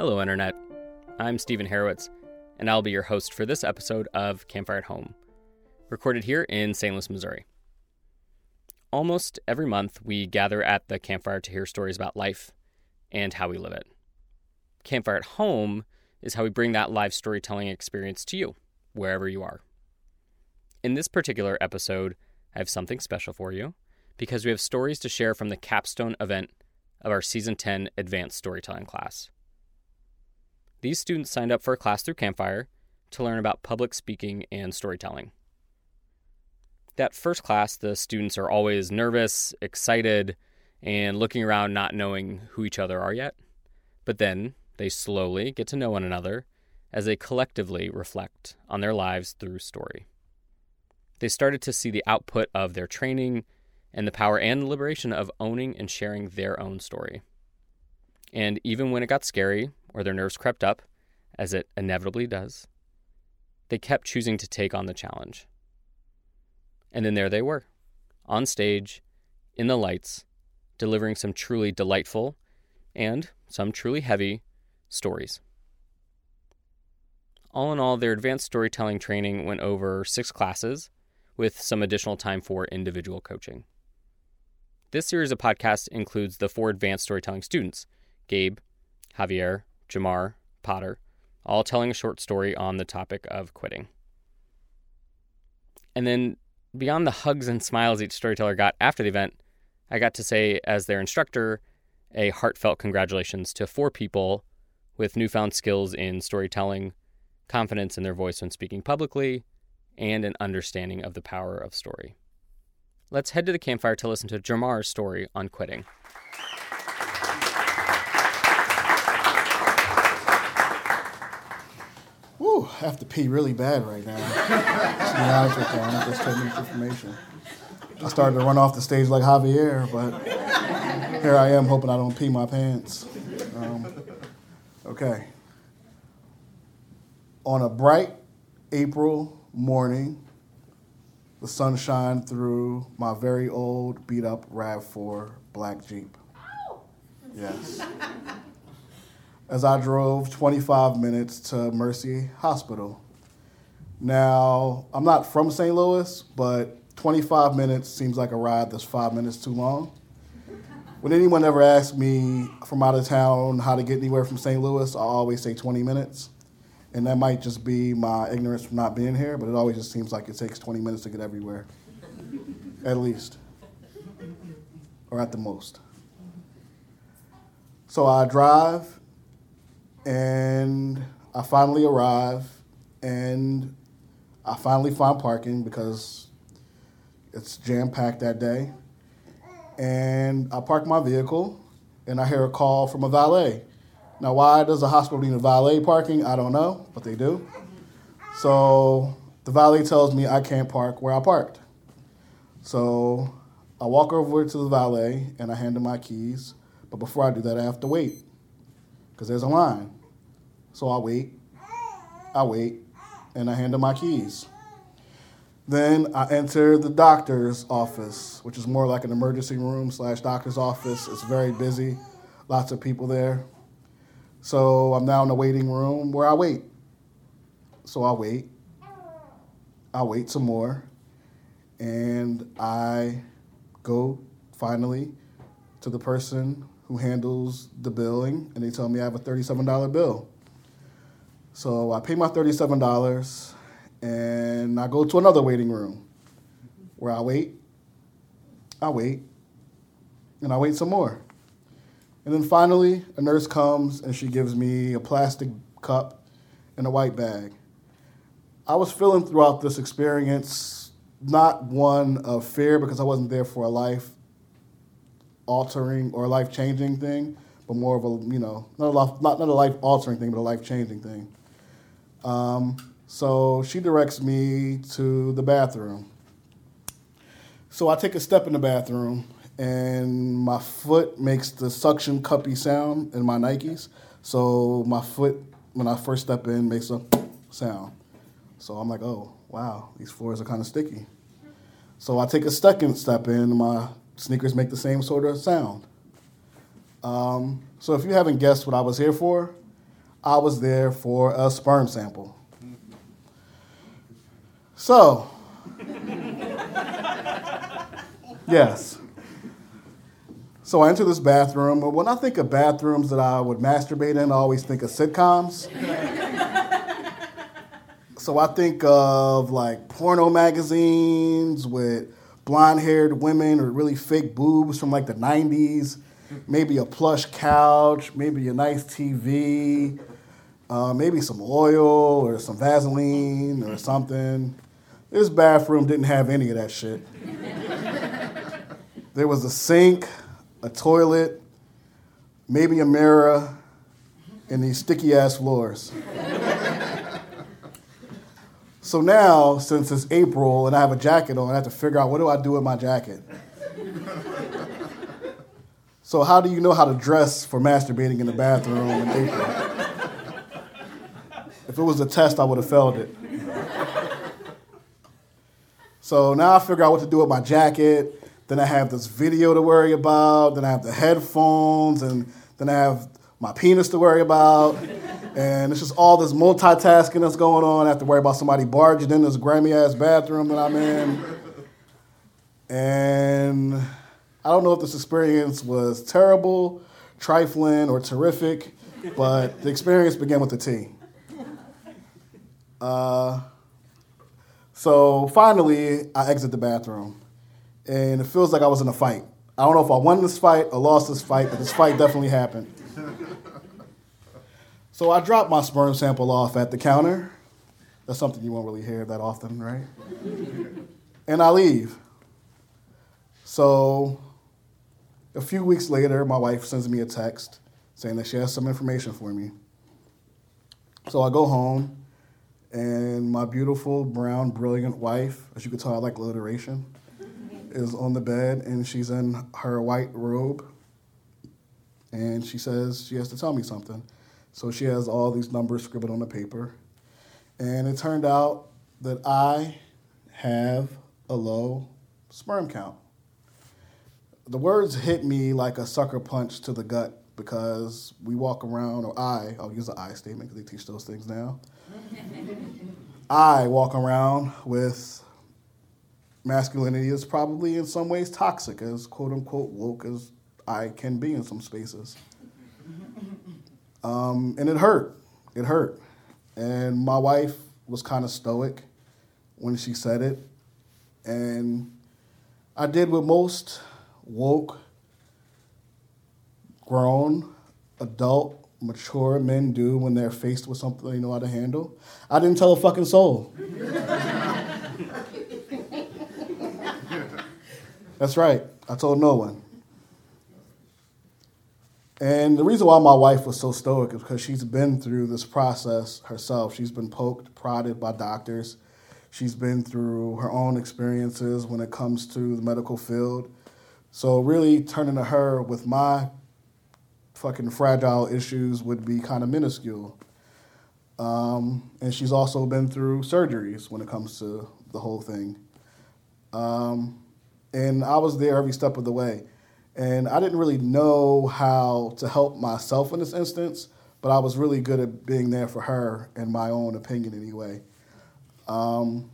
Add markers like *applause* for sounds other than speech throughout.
Hello, Internet. I'm Stephen Harowitz, and I'll be your host for this episode of Campfire at Home, recorded here in St. Louis, Missouri. Almost every month, we gather at the campfire to hear stories about life and how we live it. Campfire at Home is how we bring that live storytelling experience to you, wherever you are. In this particular episode, I have something special for you because we have stories to share from the capstone event of our Season 10 Advanced Storytelling class. These students signed up for a class through Campfire to learn about public speaking and storytelling. That first class, the students are always nervous, excited, and looking around not knowing who each other are yet. But then they slowly get to know one another as they collectively reflect on their lives through story. They started to see the output of their training and the power and liberation of owning and sharing their own story. And even when it got scary or their nerves crept up, as it inevitably does, they kept choosing to take on the challenge. And then there they were, on stage, in the lights, delivering some truly delightful and some truly heavy stories. All in all, their advanced storytelling training went over six classes with some additional time for individual coaching. This series of podcasts includes the four advanced storytelling students Gabe, Javier, Jamar, Potter, all telling a short story on the topic of quitting. And then, beyond the hugs and smiles each storyteller got after the event, I got to say, as their instructor, a heartfelt congratulations to four people with newfound skills in storytelling, confidence in their voice when speaking publicly, and an understanding of the power of story. Let's head to the campfire to listen to Jamar's story on quitting. Woo, I have to pee really bad right now. *laughs* Just be honest with you, I'm not just taking this information. I started to run off the stage like Javier, but here I am hoping I don't pee my pants. Um, okay. On a bright April morning, the sun shined through my very old, beat up RAV4 black Jeep. Yes as I drove 25 minutes to Mercy Hospital. Now, I'm not from St. Louis, but 25 minutes seems like a ride that's five minutes too long. When anyone ever asks me from out of town how to get anywhere from St. Louis, I always say 20 minutes. And that might just be my ignorance from not being here, but it always just seems like it takes 20 minutes to get everywhere. At least. Or at the most. So I drive and I finally arrive, and I finally find parking because it's jam packed that day. And I park my vehicle, and I hear a call from a valet. Now, why does a hospital need a valet parking? I don't know, but they do. So the valet tells me I can't park where I parked. So I walk over to the valet and I hand him my keys. But before I do that, I have to wait because there's a line. So I wait, I wait, and I hand him my keys. Then I enter the doctor's office, which is more like an emergency room slash doctor's office. It's very busy, lots of people there. So I'm now in the waiting room where I wait. So I wait, I wait some more, and I go finally to the person who handles the billing, and they tell me I have a $37 bill. So I pay my $37 and I go to another waiting room where I wait, I wait, and I wait some more. And then finally, a nurse comes and she gives me a plastic cup and a white bag. I was feeling throughout this experience not one of fear because I wasn't there for a life altering or life changing thing, but more of a, you know, not a, life, not, not a life altering thing, but a life changing thing. Um, so she directs me to the bathroom. So I take a step in the bathroom, and my foot makes the suction cuppy sound in my Nikes. So my foot, when I first step in, makes a sound. So I'm like, oh, wow, these floors are kind of sticky. So I take a second step in, my sneakers make the same sort of sound. Um, so if you haven't guessed what I was here for, I was there for a sperm sample. So, *laughs* yes. So I enter this bathroom. When I think of bathrooms that I would masturbate in, I always think of sitcoms. so I think of like porno magazines with blonde haired women or really fake boobs from like the 90s, maybe a plush couch, maybe a nice TV, uh, maybe some oil or some Vaseline or something. This bathroom didn't have any of that shit. there was a sink, a toilet, maybe a mirror, and these sticky ass floors. So now, since it's April and I have a jacket on, I have to figure out what do I do with my jacket. so, how do you know how to dress for masturbating in the bathroom in April? If it was a test, I would have failed it. So now I figure out what to do with my jacket. Then I have this video to worry about. Then I have the headphones, and then I have my penis to worry about. And it's just all this multitasking that's going on. I have to worry about somebody barging in this grimy ass bathroom that I'm in. And I don't know if this experience was terrible, trifling, or terrific, but the experience began with the T. Uh, so finally, I exit the bathroom, and it feels like I was in a fight. I don't know if I won this fight or lost this fight, but this fight definitely happened. So I dropped my sperm sample off at the counter. That's something you won't really hear that often, right? *laughs* and I leave. So a few weeks later, my wife sends me a text saying that she has some information for me. So I go home and my beautiful, brown, brilliant wife, as you can tell, I like alliteration, is on the bed and she's in her white robe. And she says she has to tell me something. So she has all these numbers scribbled on the paper. And it turned out that I have a low sperm count. The words hit me like a sucker punch to the gut because we walk around, or I, I'll use the I statement because they teach those things now. I walk around with masculinity is probably in some ways toxic, as quote unquote woke as I can be in some spaces. Um, and it hurt. It hurt. And my wife was kind of stoic when she said it. And I did what most woke, grown, adult mature men do when they're faced with something they know how to handle. I didn't tell a fucking soul. *laughs* That's right. I told no one. And the reason why my wife was so stoic is because she's been through this process herself. She's been poked, prodded by doctors. She's been through her own experiences when it comes to the medical field. So, really turning to her with my fucking fragile issues would be kind of minuscule. Um, and she's also been through surgeries when it comes to the whole thing. Um, and I was there every step of the way. And I didn't really know how to help myself in this instance, but I was really good at being there for her, in my own opinion, anyway. Um,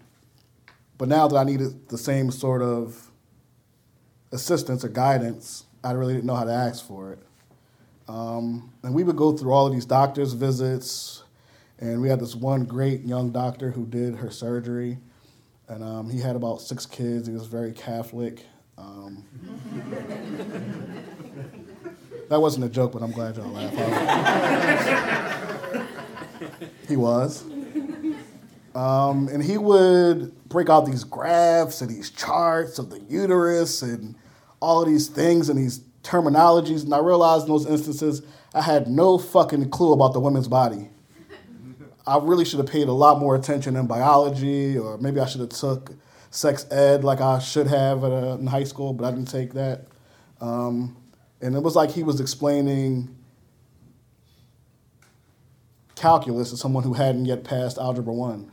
but now that I needed the same sort of assistance or guidance, I really didn't know how to ask for it. Um, and we would go through all of these doctor's visits, and we had this one great young doctor who did her surgery, and um, he had about six kids. He was very Catholic. Um, that wasn't a joke, but I'm glad y'all laughed. he was. Um, and he would break out these graphs and these charts of the uterus and all of these things and these terminologies, and I realized in those instances I had no fucking clue about the women's body. I really should have paid a lot more attention in biology, or maybe I should have took sex ed like I should have a, in high school, but I didn't take that. Um, and it was like he was explaining calculus to someone who hadn't yet passed algebra one.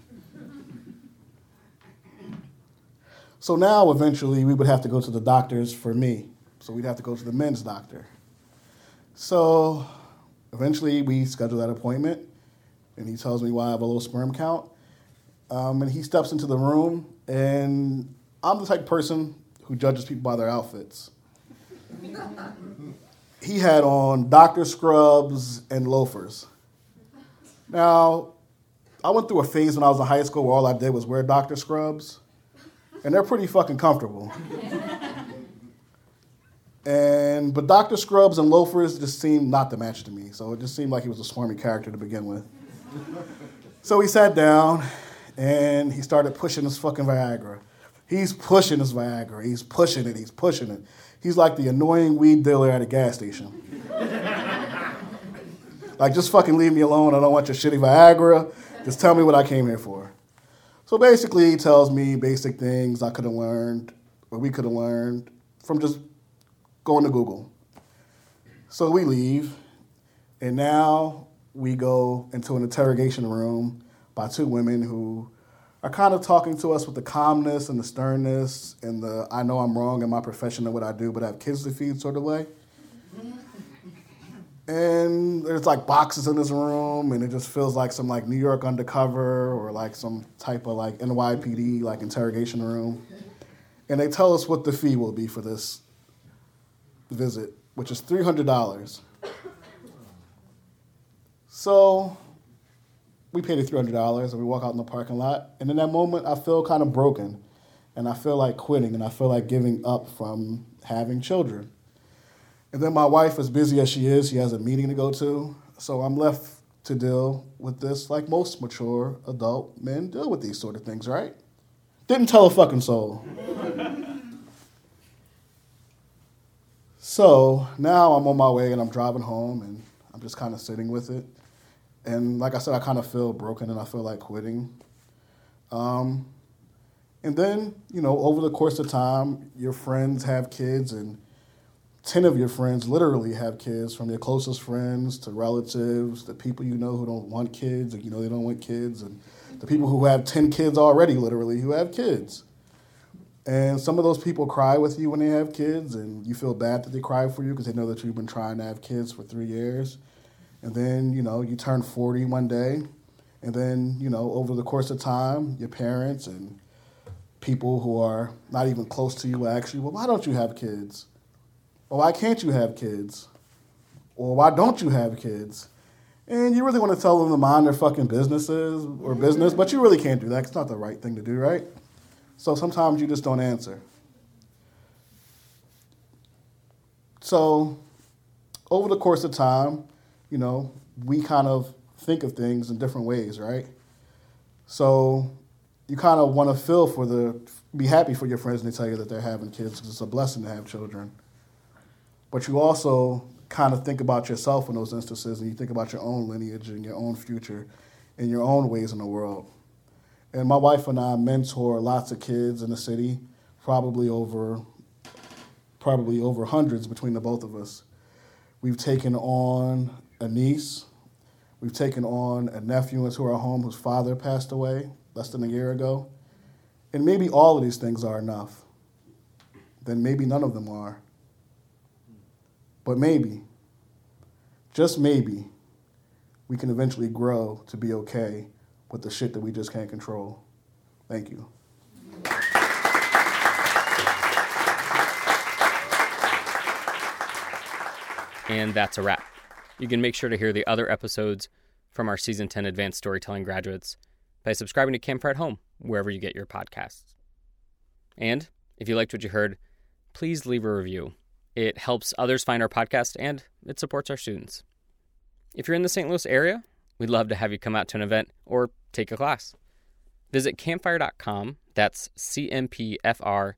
So now, eventually, we would have to go to the doctors for me. So we'd have to go to the men's doctor. So eventually we scheduled that appointment. and he tells me why I have a low sperm count. Um, and he steps into the room, and I'm the type of person who judges people by their outfits. he had on Dr. Scrubs and loafers. Now, I went through a phase when I was in high school where all I did was wear Dr. Scrubs, and they're pretty fucking comfortable. and but Dr. Scrubs and loafers just seemed not to match to me, so it just seemed like he was a swarmy character to begin with. so he sat down and he started pushing his fucking Viagra. He's pushing his Viagra. He's pushing it. He's pushing it. He's like the annoying weed dealer at a gas station. *laughs* like, just fucking leave me alone. I don't want your shitty Viagra. Just tell me what I came here for. So basically, he tells me basic things I could have learned, or we could have learned from just going to Google. So we leave, and now we go into an interrogation room by two women who are kind of talking to us with the calmness and the sternness and the I know I'm wrong in my profession and what I do, but I have kids to feed sort of way. And there's like boxes in this room, and it just feels like some like New York undercover or like some type of like NYPD like interrogation room. And they tell us what the fee will be for this visit, which is three hundred dollars. So we paid the three hundred dollars, and we walk out in the parking lot. And in that moment, I feel kind of broken, and I feel like quitting, and I feel like giving up from having children. And then my wife, as busy as she is, she has a meeting to go to. So I'm left to deal with this like most mature adult men deal with these sort of things, right? Didn't tell a fucking soul. so now I'm on my way and I'm driving home and I'm just kind of sitting with it. And like I said, I kind of feel broken and I feel like quitting. Um, and then, you know, over the course of time, your friends have kids and 10 of your friends literally have kids, from your closest friends to relatives, the people you know who don't want kids, and you know they don't want kids, and the people who have 10 kids already, literally, who have kids. And some of those people cry with you when they have kids, and you feel bad that they cry for you because they know that you've been trying to have kids for three years. And then, you know, you turn 40 one day, and then, you know, over the course of time, your parents and people who are not even close to you actually well, why don't you have kids? Or why can't you have kids? Or why don't you have kids? And you really want to tell them to mind their fucking businesses or business, but you really can't do that. It's not the right thing to do, right? So sometimes you just don't answer. So over the course of time, you know, we kind of think of things in different ways, right? So you kind of want to feel for the, be happy for your friends when they tell you that they're having kids because it's a blessing to have children. But you also kind of think about yourself in those instances and you think about your own lineage and your own future and your own ways in the world. And my wife and I mentor lots of kids in the city, probably over probably over hundreds between the both of us. We've taken on a niece. We've taken on a nephew into our home whose father passed away less than a year ago. And maybe all of these things are enough. Then maybe none of them are. But maybe, just maybe, we can eventually grow to be okay with the shit that we just can't control. Thank you. And that's a wrap. You can make sure to hear the other episodes from our Season 10 Advanced Storytelling graduates by subscribing to Campfire at Home, wherever you get your podcasts. And if you liked what you heard, please leave a review. It helps others find our podcast and it supports our students. If you're in the St. Louis area, we'd love to have you come out to an event or take a class. Visit campfire.com, that's cmpfr.com,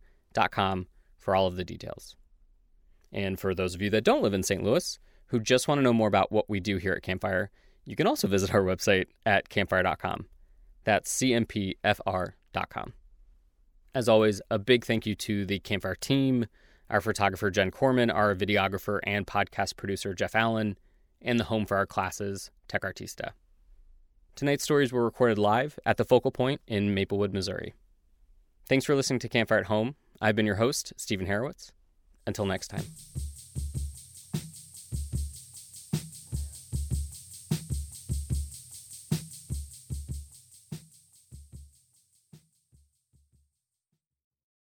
for all of the details. And for those of you that don't live in St. Louis, who just want to know more about what we do here at Campfire, you can also visit our website at campfire.com. That's cmpfr.com. As always, a big thank you to the Campfire team, our photographer Jen Corman, our videographer and podcast producer Jeff Allen, and the home for our classes, Tech Artista. Tonight's stories were recorded live at the Focal Point in Maplewood, Missouri. Thanks for listening to Campfire at Home. I've been your host, Stephen Harowitz. Until next time.